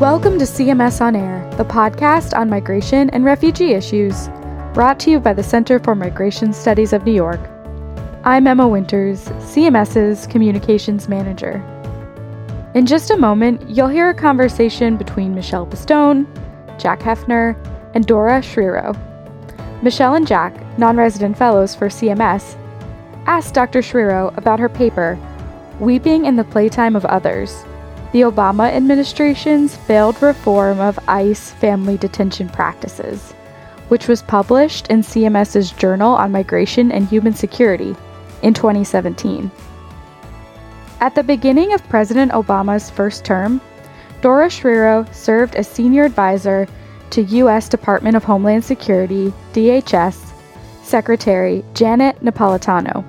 Welcome to CMS On Air, the podcast on migration and refugee issues, brought to you by the Center for Migration Studies of New York. I'm Emma Winters, CMS's Communications Manager. In just a moment, you'll hear a conversation between Michele Pistone, Jack Hoeffner, and Dora Schriro. Michelle and Jack, non resident fellows for CMS, asked Dr. Schriro about her paper, Weeping in the Playtime of Others The Obama Administration's Failed Reform of ICE Family Detention Practices, which was published in CMS's Journal on Migration and Human Security in 2017. At the beginning of President Obama's first term, Dora Schriro served as senior advisor to U.S. Department of Homeland Security, DHS, Secretary Janet Napolitano.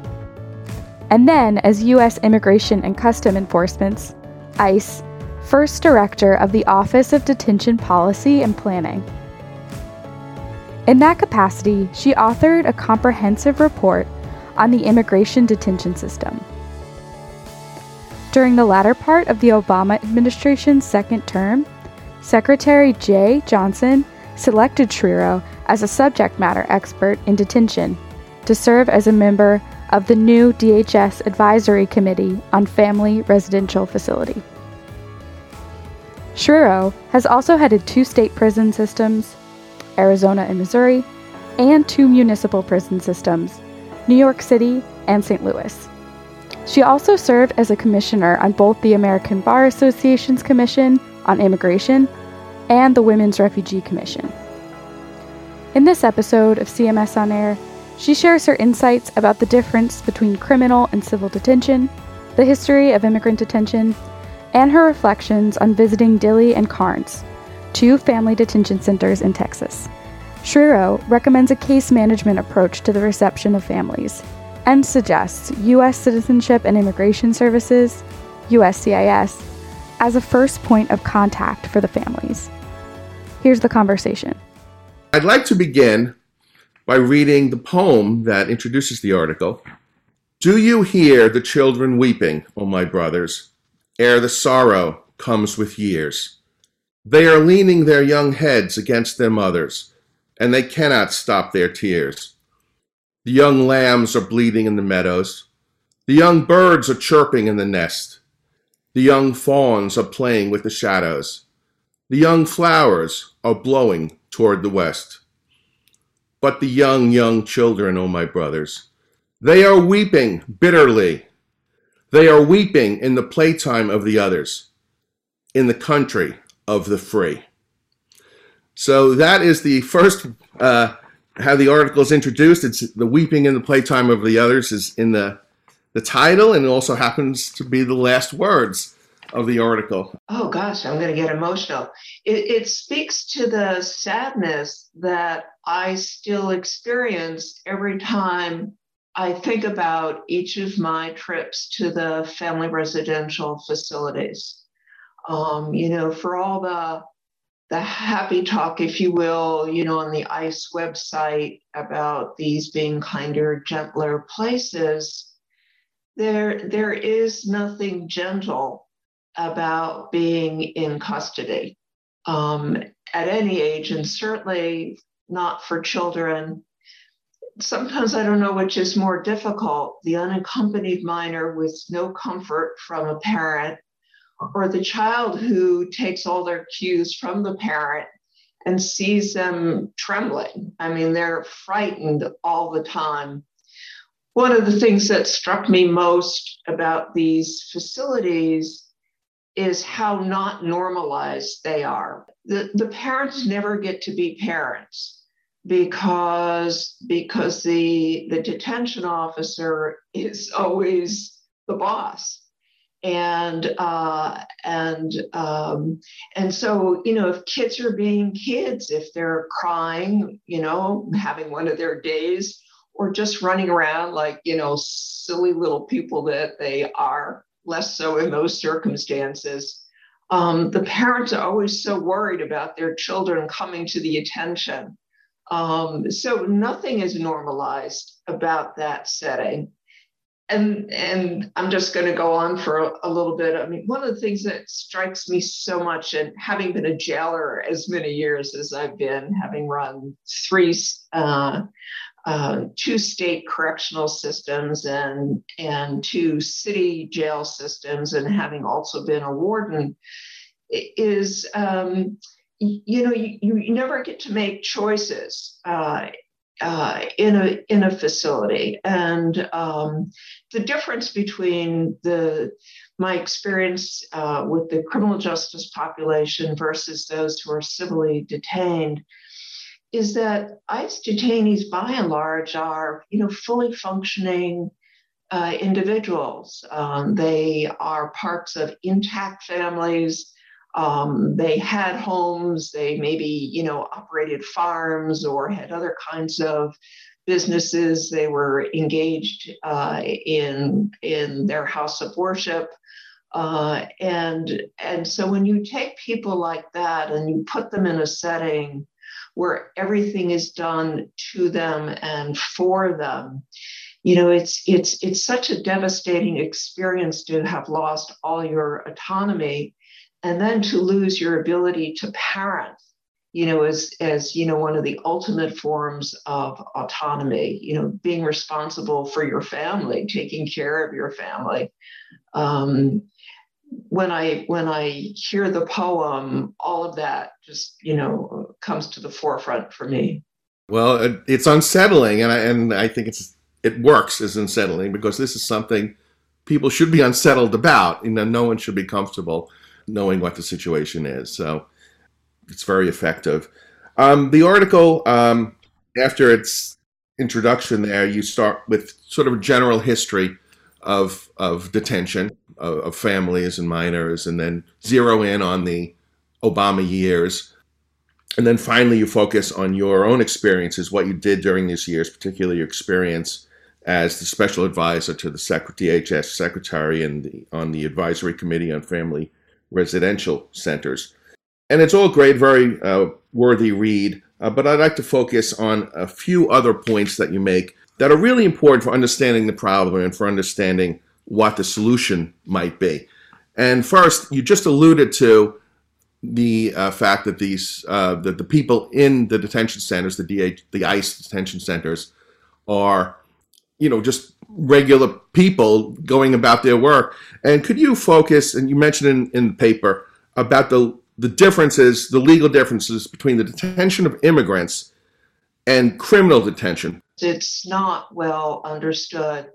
And then as U.S. Immigration and Custom Enforcement's, ICE, first director of the Office of Detention Policy and Planning. In that capacity, she authored a comprehensive report on the immigration detention system. During the latter part of the Obama administration's second term, Secretary Jeh Johnson selected Schriro as a subject matter expert in detention to serve as a member of the new DHS Advisory Committee on Family Residential Facility. Schriro has also headed two state prison systems, Arizona and Missouri, and two municipal prison systems, New York City and St. Louis. She also served as a commissioner on both the American Bar Association's Commission on Immigration and the Women's Refugee Commission. In this episode of CMS On Air, she shares her insights about the difference between criminal and civil detention, the history of immigrant detention, and her reflections on visiting Dilley and Karnes, two family detention centers in Texas. Schriro recommends a case management approach to the reception of families and suggests U.S. Citizenship and Immigration Services, USCIS, as a first point of contact for the families. Here's the conversation. I'd like to begin by reading the poem that introduces the article. Do you hear the children weeping, O my brothers, ere the sorrow comes with years? They are leaning their young heads against their mothers, and they cannot stop their tears. The young lambs are bleating in the meadows. The young birds are chirping in the nest. The young fawns are playing with the shadows. The young flowers are blowing toward the west. But the young, young children, O oh my brothers, they are weeping bitterly. They are weeping in the playtime of the others, in the country of the free. So that is the first uh, how the article is introduced. It's the weeping in the playtime of the others is in the the title, and it also happens to be the last words of the article. Oh gosh, I'm going to get emotional. It, it speaks to the sadness that I still experience every time I think about each of my trips to the family residential facilities. Um, you know, for all the the happy talk, if you will, you know, on the ICE website about these being kinder, gentler places, there there is nothing gentle about being in custody um, at any age, and certainly not for children. Sometimes I don't know which is more difficult the unaccompanied minor with no comfort from a parent, or the child who takes all their cues from the parent and sees them trembling. I mean, they're frightened all the time. One of the things that struck me most about these facilities is how not normalized they are. The, the parents never get to be parents because because the the detention officer is always the boss and uh, and um, and so you know if kids are being kids if they're crying you know having one of their days or just running around like you know silly little people that they are less so in those circumstances. Um, the parents are always so worried about their children coming to the attention. Um, so nothing is normalized about that setting. and and I'm just going to go on for a, a, little bit. I mean, one of the things that strikes me so much, and having been a jailer as many years as I've been, having run three, uh, uh, two state correctional systems and and two city jail systems, and having also been a warden, is um, you know you, you never get to make choices uh, uh, in a in a facility, and um, the difference between the my experience uh, with the criminal justice population versus those who are civilly detained is that ICE detainees, by and large, are you know fully functioning uh, individuals. Um, they are parts of intact families. Um, they had homes, they maybe, you know, operated farms or had other kinds of businesses. They were engaged uh, in, in their house of worship. Uh, and, and so when you take people like that and you put them in a setting where everything is done to them and for them, you know it's it's it's such a devastating experience to have lost all your autonomy and then to lose your ability to parent you know as as you know one of the ultimate forms of autonomy you know being responsible for your family taking care of your family. Um, when i when i hear the poem all of that just you know comes to the forefront for me well it's unsettling and i and i think it's it works as unsettling because this is something people should be unsettled about you know no one should be comfortable knowing what the situation is. So it's very effective. Um, the article, um, after its introduction, there you start with sort of a general history of of detention of, of families and minors, and then zero in on the Obama years. And then finally, you focus on your own experiences, what you did during these years, particularly your experience as the special advisor to the DHS secretary and on the advisory committee on family residential centers. And it's all great, very uh, worthy read, uh, but I'd like to focus on a few other points that you make that are really important for understanding the problem and for understanding what the solution might be. And first, you just alluded to the uh, fact that these uh, that the people in the detention centers, the DH, the ICE detention centers, are you know just regular people going about their work. And could you focus, and you mentioned in, in the paper, about the, the differences, the legal differences between the detention of immigrants and criminal detention? It's not well understood,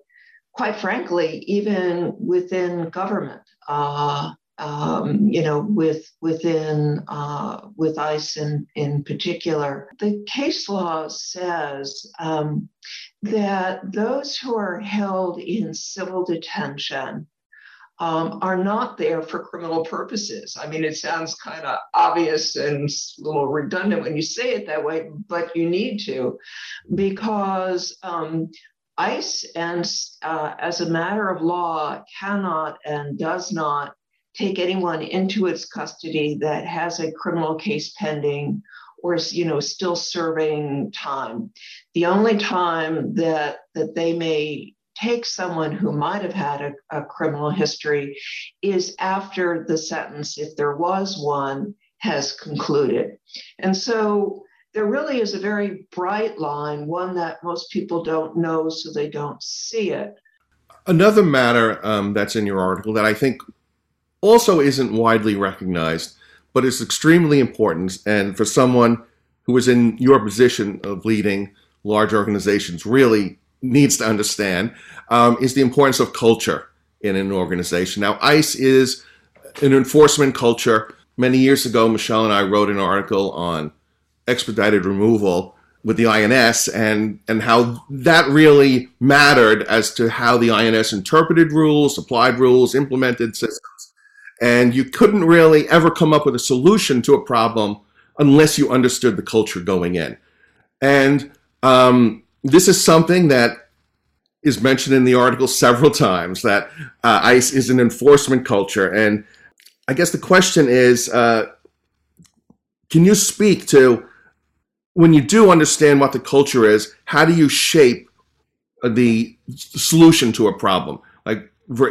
quite frankly, even within government. Uh, um, you know, with within uh, with ICE in in particular. The case law says um, that those who are held in civil detention um, are not there for criminal purposes. I mean, it sounds kind of obvious and a little redundant when you say it that way, but you need to, because um, ICE and uh, as a matter of law cannot and does not take anyone into its custody that has a criminal case pending or is you know still serving time. The only time that that they may take someone who might have had a, a criminal history is after the sentence if there was one has concluded. And so there really is a very bright line one that most people don't know so they don't see it another matter um, that's in your article that i think also isn't widely recognized, but is extremely important. And for someone who is in your position of leading large organizations, really needs to understand um, is the importance of culture in an organization. Now, ICE is an enforcement culture. Many years ago, Michelle and I wrote an article on expedited removal with the INS and and how that really mattered as to how the INS interpreted rules, applied rules, implemented systems. And you couldn't really ever come up with a solution to a problem unless you understood the culture going in. And um, this is something that is mentioned in the article several times that uh, ICE is an enforcement culture. And I guess the question is uh, can you speak to when you do understand what the culture is, how do you shape the solution to a problem. Like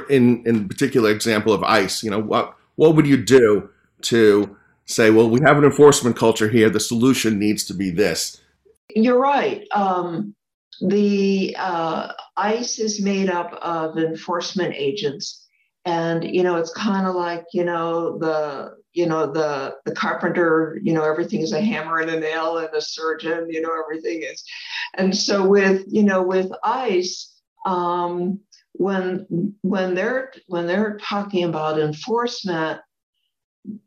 in in particular example of ICE, you know, what what would you do to say, well, we have an enforcement culture here. The solution needs to be this. You're right. Um, the uh, ICE is made up of enforcement agents, and you know it's kind of like you know the you know the the carpenter you know everything is a hammer and a nail and a surgeon you know everything is. And so with you know with ice um, when when they're when they're talking about enforcement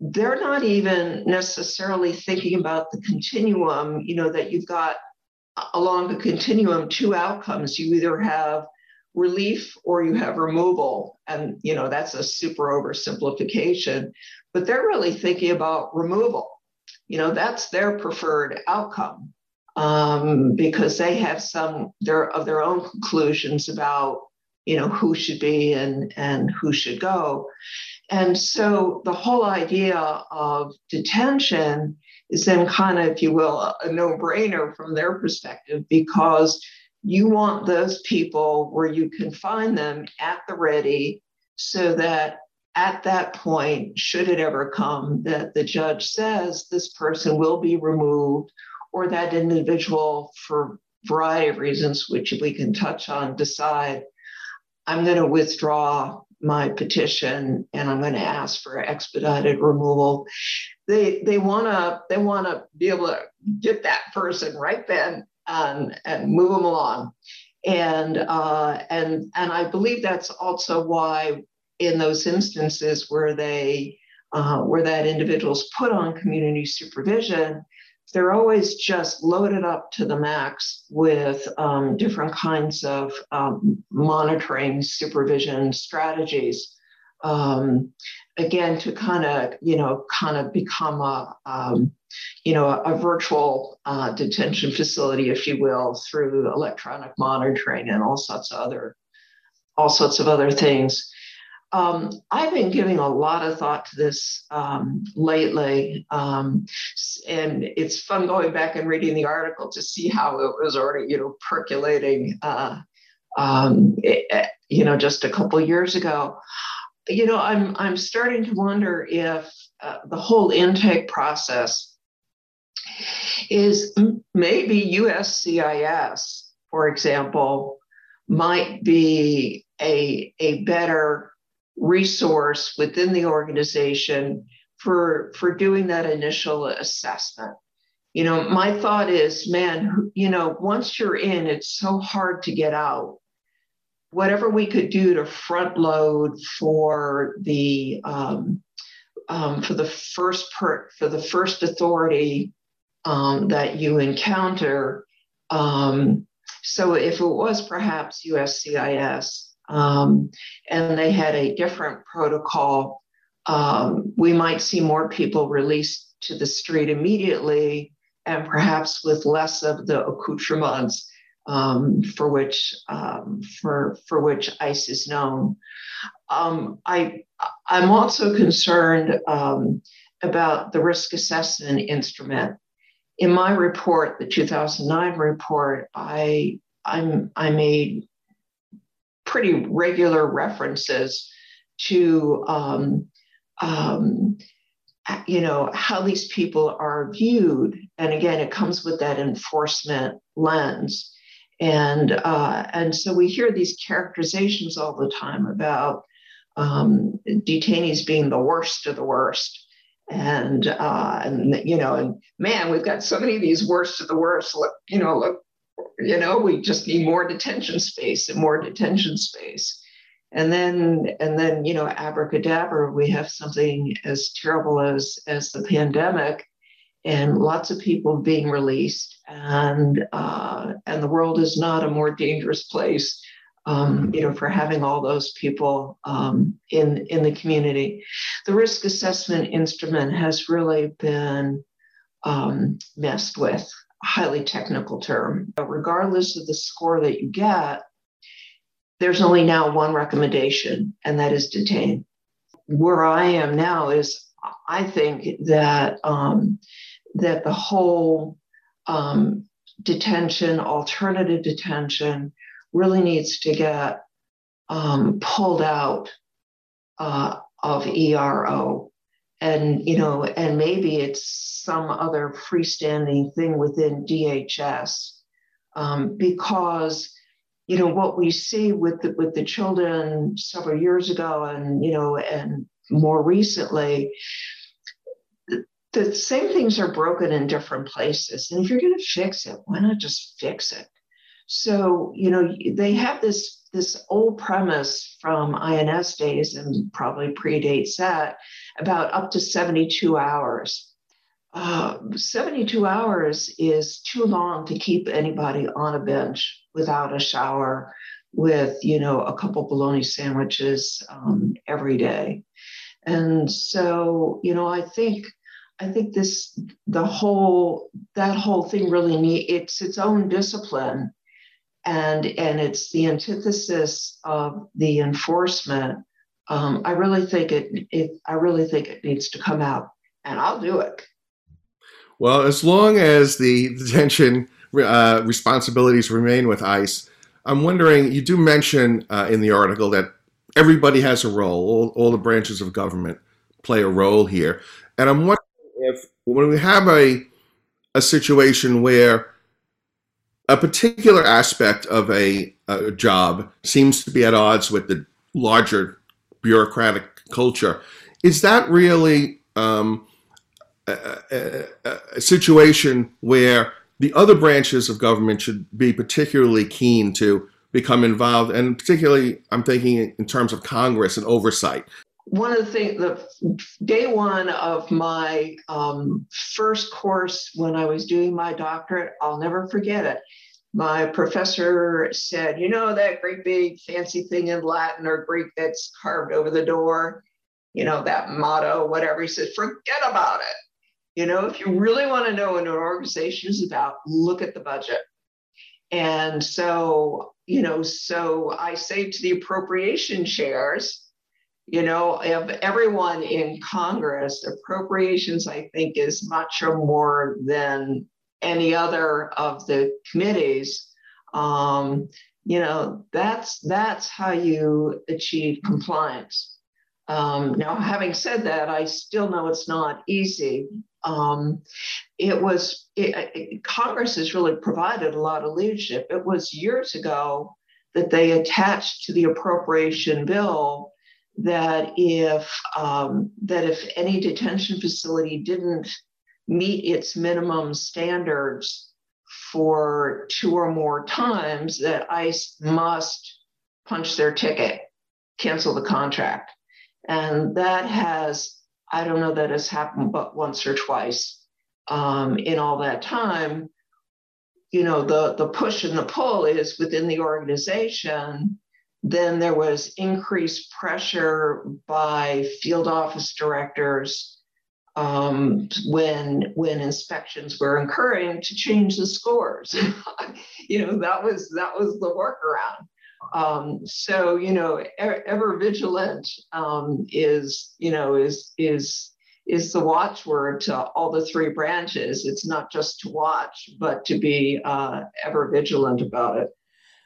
they're not even necessarily thinking about the continuum you know that you've got along the continuum two outcomes. You either have relief or you have removal and you know that's a super oversimplification but they're really thinking about removal. You know that's their preferred outcome um, because they have some their of their own conclusions about you know who should be and and who should go. And so the whole idea of detention is then kind of if you will a no-brainer from their perspective because you want those people where you can find them at the ready so that at that point should it ever come that the judge says this person will be removed or that individual for variety of reasons which we can touch on decide I'm going to withdraw my petition and I'm going to ask for expedited removal. They they want to they want to be able to get that person right then and, and move them along. And uh, and and I believe that's also why in those instances where they uh, where that individual's put on community supervision, they're always just loaded up to the max with um, different kinds of um, monitoring supervision strategies um, again to kind of you know kind of become a um, you know a, virtual uh, detention facility if you will through electronic monitoring and all sorts of other all sorts of other things um, I've been giving a lot of thought to this um, lately, um, and it's fun going back and reading the article to see how it was already, you know, percolating, uh, it, um, eh, you know, just a couple years ago. You know, I'm I'm starting to wonder if uh, the whole intake process is maybe USCIS, for example, might be a a better resource within the organization for for doing that initial assessment. You know my thought is man you know once you're in it's so hard to get out whatever we could do to front load for the um, um, for the first per, for the first authority um, that you encounter um, so if it was perhaps uscis um, and they had a different protocol, um, we might see more people released to the street immediately and perhaps with less of the accoutrements um, for which um, for for which ICE is known. Um, I I'm also concerned um, about the risk assessment instrument. In my report, the 2009 report, I I'm, I made pretty regular references to um, um, you know how these people are viewed and again it comes with that enforcement lens and uh, and so we hear these characterizations all the time about um, detainees being the worst of the worst. And uh, and you know and man we've got so many of these worst of the worst. Look you know look you know we just need more detention space and more detention space. And then and then you know abracadabra we have something as terrible as as the pandemic and lots of people being released and uh, and the world is not a more dangerous place um, you know for having all those people um, in in the community the risk assessment instrument has really been um, messed with highly technical term. Regardless of the score that you get, there's only now one recommendation, and that is detain. Where I am now is I think that um, that the whole um, detention, alternative detention, really needs to get um, pulled out uh, of ERO. And, you know, and maybe it's some other freestanding thing within DHS um, because, you know, what we see with the, with the children several years ago and, you know, and more recently, the same things are broken in different places. And if you're going to fix it, why not just fix it? So, you know, they have this this old premise from INS days and probably predates that about up to 72 hours. Uh, 72 hours is too long to keep anybody on a bench without a shower with, you know, a couple bologna sandwiches um, every day. And so, you know, I think I think this the whole that whole thing really need it's its own discipline and and it's the antithesis of the enforcement. Um, I really think it, it I really think it needs to come out and I'll do it. Well, as long as the detention uh, responsibilities remain with ICE, I'm wondering. You do mention uh, in the article that everybody has a role. All, all the branches of government play a role here, and I'm wondering if when we have a a situation where a particular aspect of a, a job seems to be at odds with the larger bureaucratic culture, is that really um, a, a, a, situation where the other branches of government should be particularly keen to become involved, and particularly, I'm thinking in terms of Congress and oversight one of the things, the day one of my um, first course when I was doing my doctorate, I'll never forget it. My professor said, You know, that great big fancy thing in Latin or Greek that's carved over the door, you know, that motto, whatever. He said, Forget about it. You know, if you really want to know what an organization is about, look at the budget. And so, you know, so I say to the appropriation chairs, you know, of everyone in Congress, appropriations, I think, is much more than any other of the committees. Um, you know, that's that's how you achieve compliance. Um, now, having said that, I still know it's not easy. Um, it was it, it, Congress has really provided a lot of leadership. It was years ago that they attached to the appropriation bill that if um, that if any detention facility didn't meet its minimum standards for two or more times, that ICE must punch their ticket, cancel the contract, and that has I don't know that has happened but once or twice um, in all that time. You know the the push and the pull is within the organization then there was increased pressure by field office directors um, when when inspections were occurring to change the scores. you know that was that was the workaround. Um, so you know, ever, ever vigilant um, is you know is is is the watchword to all the three branches. It's not just to watch, but to be uh, ever vigilant about it.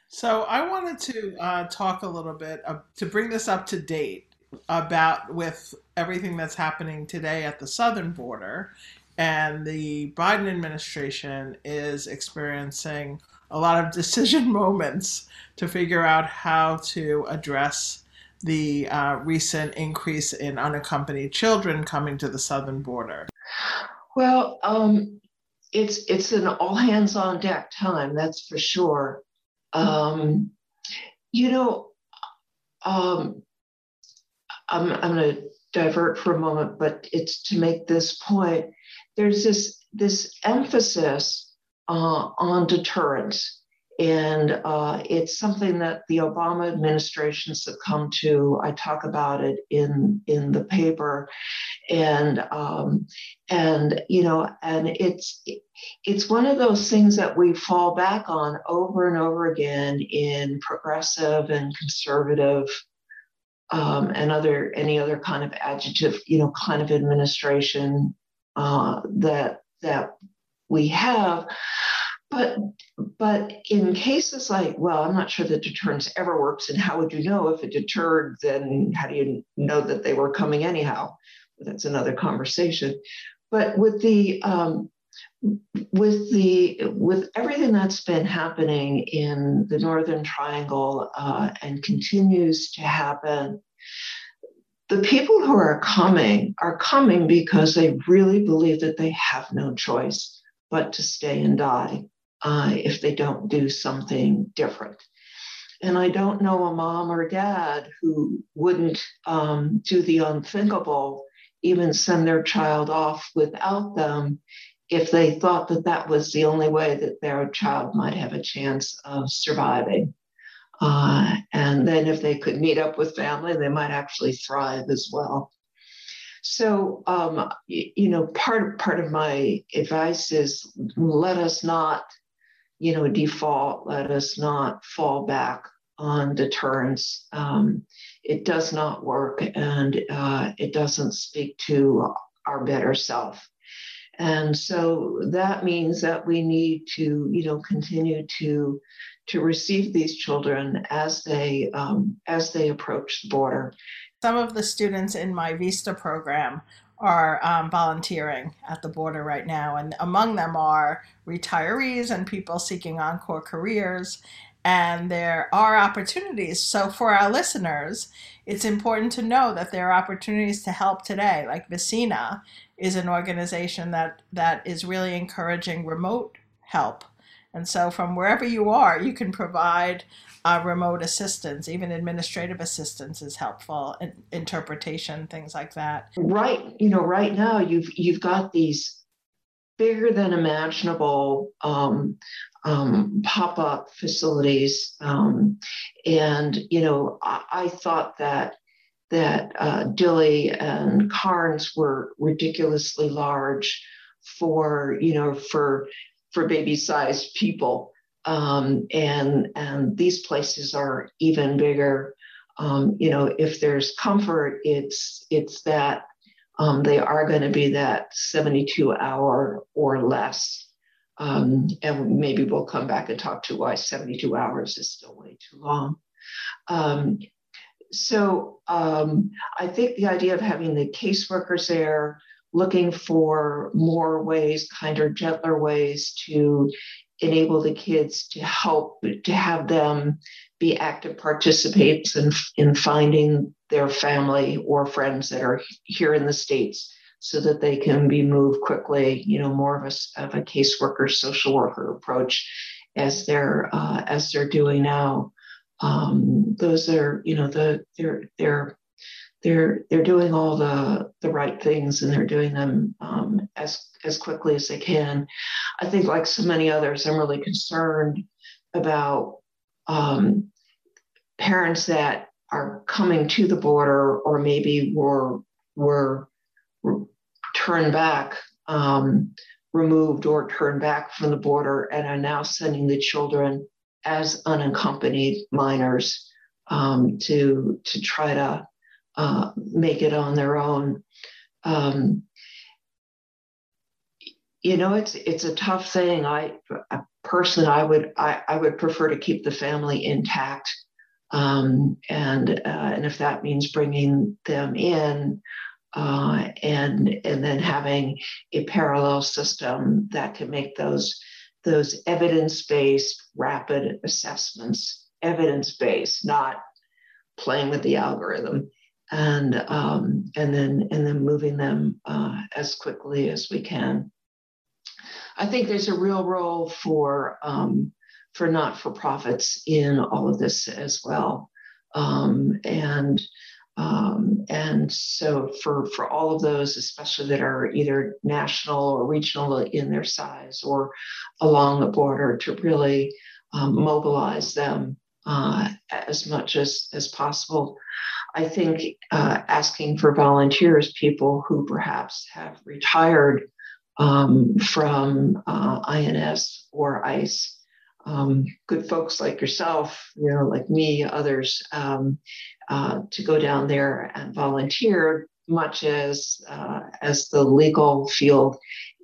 So I wanted to uh, talk a little bit uh, to bring this up to date about with everything that's happening today at the southern border, and the Biden administration is experiencing a lot of decision moments to figure out how to address the uh, recent increase in unaccompanied children coming to the southern border. Well, um, it's it's an all hands on deck time, that's for sure. Um, you know, um, I'm, I'm going to divert for a moment, but it's to make this point. There's this this emphasis uh, on deterrence and uh, it's something that the Obama administration succumbed to. I talk about it in in the paper, and um, and you know, and it's it's one of those things that we fall back on over and over again in progressive and conservative. Um, and other any other kind of adjective, you know, kind of administration uh, that that we have, but but in cases like well i'm not sure that deterrence ever works and how would you know if it deterred then how do you know that they were coming anyhow? That's another conversation. But with the um, with the with everything that's been happening in the northern triangle uh, and continues to happen the people who are coming are coming because they really believe that they have no choice but to stay and die uh, if they don't do something different. And I don't know a mom or dad who wouldn't um, do the unthinkable, even send their child off without them if they thought that that was the only way that their child might have a chance of surviving. Uh, and then if they could meet up with family, they might actually thrive as well. So, um, you, you know, part part of my advice is let us not, you know, default. Let us not fall back on deterrence. Um, it does not work, and uh, it doesn't speak to our better self. And so that means that we need to, you know, continue to to receive these children as they um, as they approach the border. Some of the students in my VIISTA program are um, volunteering at the border right now, and among them are retirees and people seeking encore careers. And there are opportunities. So, for our listeners, it's important to know that there are opportunities to help today. Like Vecina is an organization that, that is really encouraging remote help and so, from wherever you are, you can provide uh, remote assistance. Even administrative assistance is helpful, interpretation, things like that. Right. You know, right now you've you've got these bigger than imaginable um, um, pop up facilities, um, and you know, I, I thought that that uh, Dilley and Karnes were ridiculously large for you know for for baby sized people. Um, and, and these places are even bigger. Um, you know, if there's comfort, it's, it's that um, they are going to be that 72 hour or less. Um, and maybe we'll come back and talk to why 72 hours is still way too long. Um, so um, I think the idea of having the caseworkers there, looking for more ways, kinder, gentler ways to enable the kids to help to have them be active participants in, in finding their family or friends that are here in the states so that they can be moved quickly you know more of a, of a caseworker social worker approach as they're uh, as they're doing now. Um, those are you know the they're they're they're they're doing all the the right things and they're doing them um, as as quickly as they can. I think, like so many others, I'm really concerned about um, parents that are coming to the border or maybe were were, were turned back, um, removed or turned back from the border, and are now sending the children as unaccompanied minors um, to to try to uh, make it on their own. Um, you know, it's it's a tough thing. I personally, I would I, I would prefer to keep the family intact, um, and uh, and if that means bringing them in, uh, and and then having a parallel system that can make those those evidence-based rapid assessments evidence-based, not playing with the algorithm and um, and then and then moving them uh, as quickly as we can. I think there's a real role for um, for not for profits in all of this as well, um, and um, and so for for all of those, especially that are either national or regional in their size or along the border, to really um, mobilize them uh, as much as as possible. I think uh, asking for volunteers, people who perhaps have retired um, from uh, INS or ICE, um, good folks like yourself, you know, like me, others, um, uh, to go down there and volunteer much as uh, as the legal field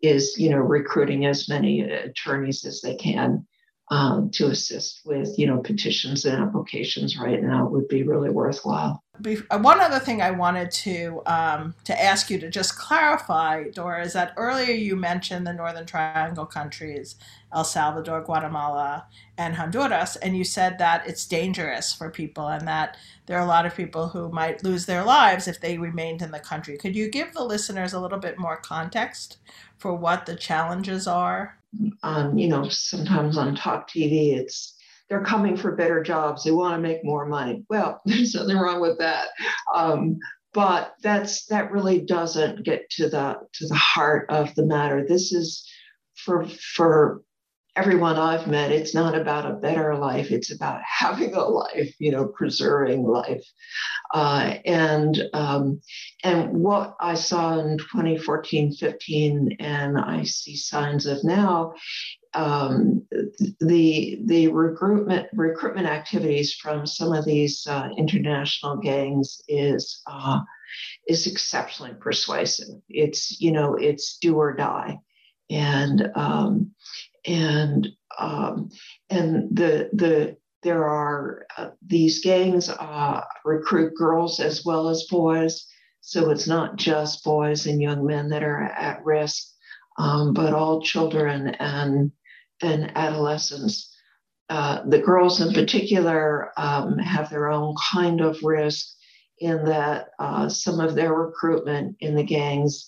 is, you know, recruiting as many attorneys as they can um, to assist with, you know, petitions and applications right now would be really worthwhile. Uh, one other thing I wanted to um, to ask you to just clarify, Dora, is that earlier you mentioned the Northern Triangle countries, El Salvador, Guatemala, and Honduras, and you said that it's dangerous for people and that there are a lot of people who might lose their lives if they remained in the country. Could you give the listeners a little bit more context for what the challenges are? Um, you know, sometimes on talk TV, it's they're coming for better jobs. They want to make more money. Well, there's nothing wrong with that. Um, but that's that really doesn't get to the to the heart of the matter. This is for for everyone I've met, it's not about a better life, it's about having a life, you know, preserving life. Uh, and um, and what I saw in 2014, 15, and I see signs of now, um, the the recruitment recruitment activities from some of these uh, international gangs is uh, is exceptionally persuasive. It's you know it's do or die, and um, and um, and the the there are uh, these gangs uh, recruit girls as well as boys, so it's not just boys and young men that are at risk, um, but all children and and adolescents. Uh, the girls in particular um, have their own kind of risk in that uh, some of their recruitment in the gangs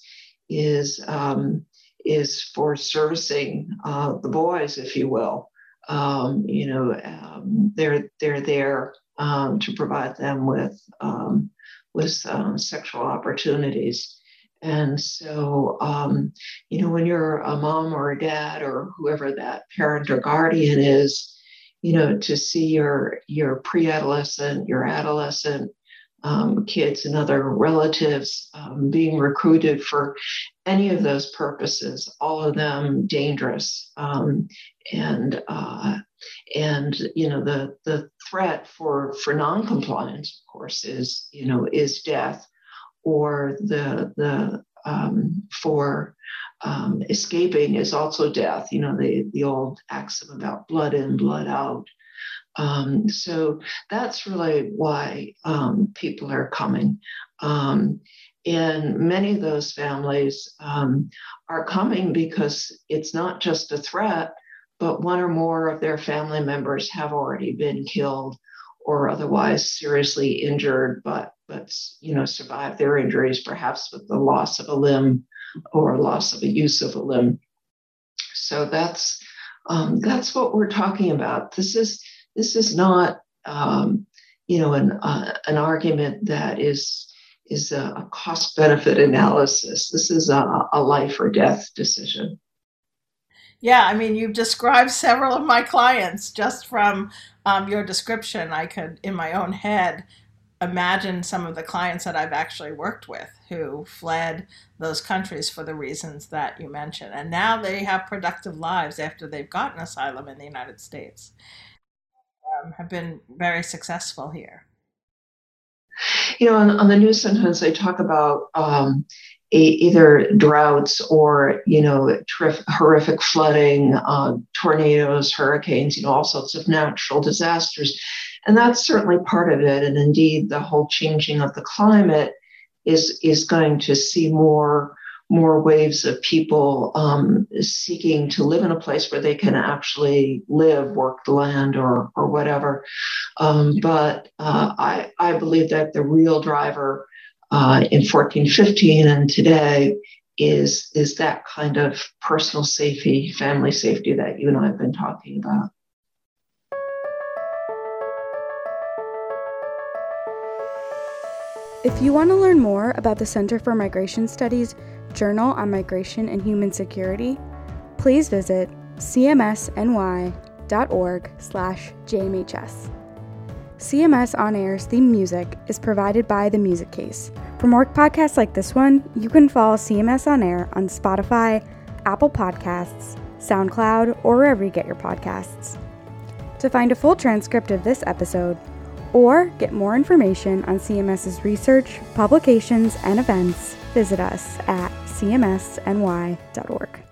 is um, is for servicing uh, the boys, if you will. Um, you know, um, they're they're there um, to provide them with um, with um, sexual opportunities. And so, um, you know, when you're a mom or a dad or whoever that parent or guardian is, you know, to see your your pre-adolescent, your adolescent um, kids and other relatives um, being recruited for any of those purposes, all of them dangerous. Um, and uh, and you know the the threat for for noncompliance, of course, is you know is death, or the the um, for um, escaping is also death. You know the the old axiom about blood in, blood out. Um, so that's really why um, people are coming. Um, and many of those families um, are coming because it's not just a threat, but one or more of their family members have already been killed or otherwise seriously injured, but but you know survived their injuries, perhaps with the loss of a limb or loss of a use of a limb. So that's um, that's what we're talking about. This is this is not, um, you know, an uh, an argument that is is a, a cost benefit analysis. This is a, a life or death decision. Yeah, I mean, you've described several of my clients just from um, your description. I could, in my own head, imagine some of the clients that I've actually worked with who fled those countries for the reasons that you mentioned. And now they have productive lives after they've gotten asylum in the United States um, have been very successful here. You know, on, on the news sometimes they talk about um, a, either droughts or you know horrific flooding, uh, tornadoes, hurricanes, you know, all sorts of natural disasters, and that's certainly part of it. And indeed, the whole changing of the climate is is going to see more more waves of people um, seeking to live in a place where they can actually live, work the land, or or whatever. Um, but uh, I I believe that the real driver uh, in 1415 and today is is that kind of personal safety, family safety that you and I have been talking about. If you want to learn more about the Center for Migration Studies, Journal on Migration and Human Security, please visit cmsny.org/jmhs. CMS On Air's theme music is provided by The Music Case. For more podcasts like this one, you can follow CMS On Air on Spotify, Apple Podcasts, SoundCloud, or wherever you get your podcasts. To find a full transcript of this episode, Or get more information on CMS's research, publications, and events, visit us at cmsny.org.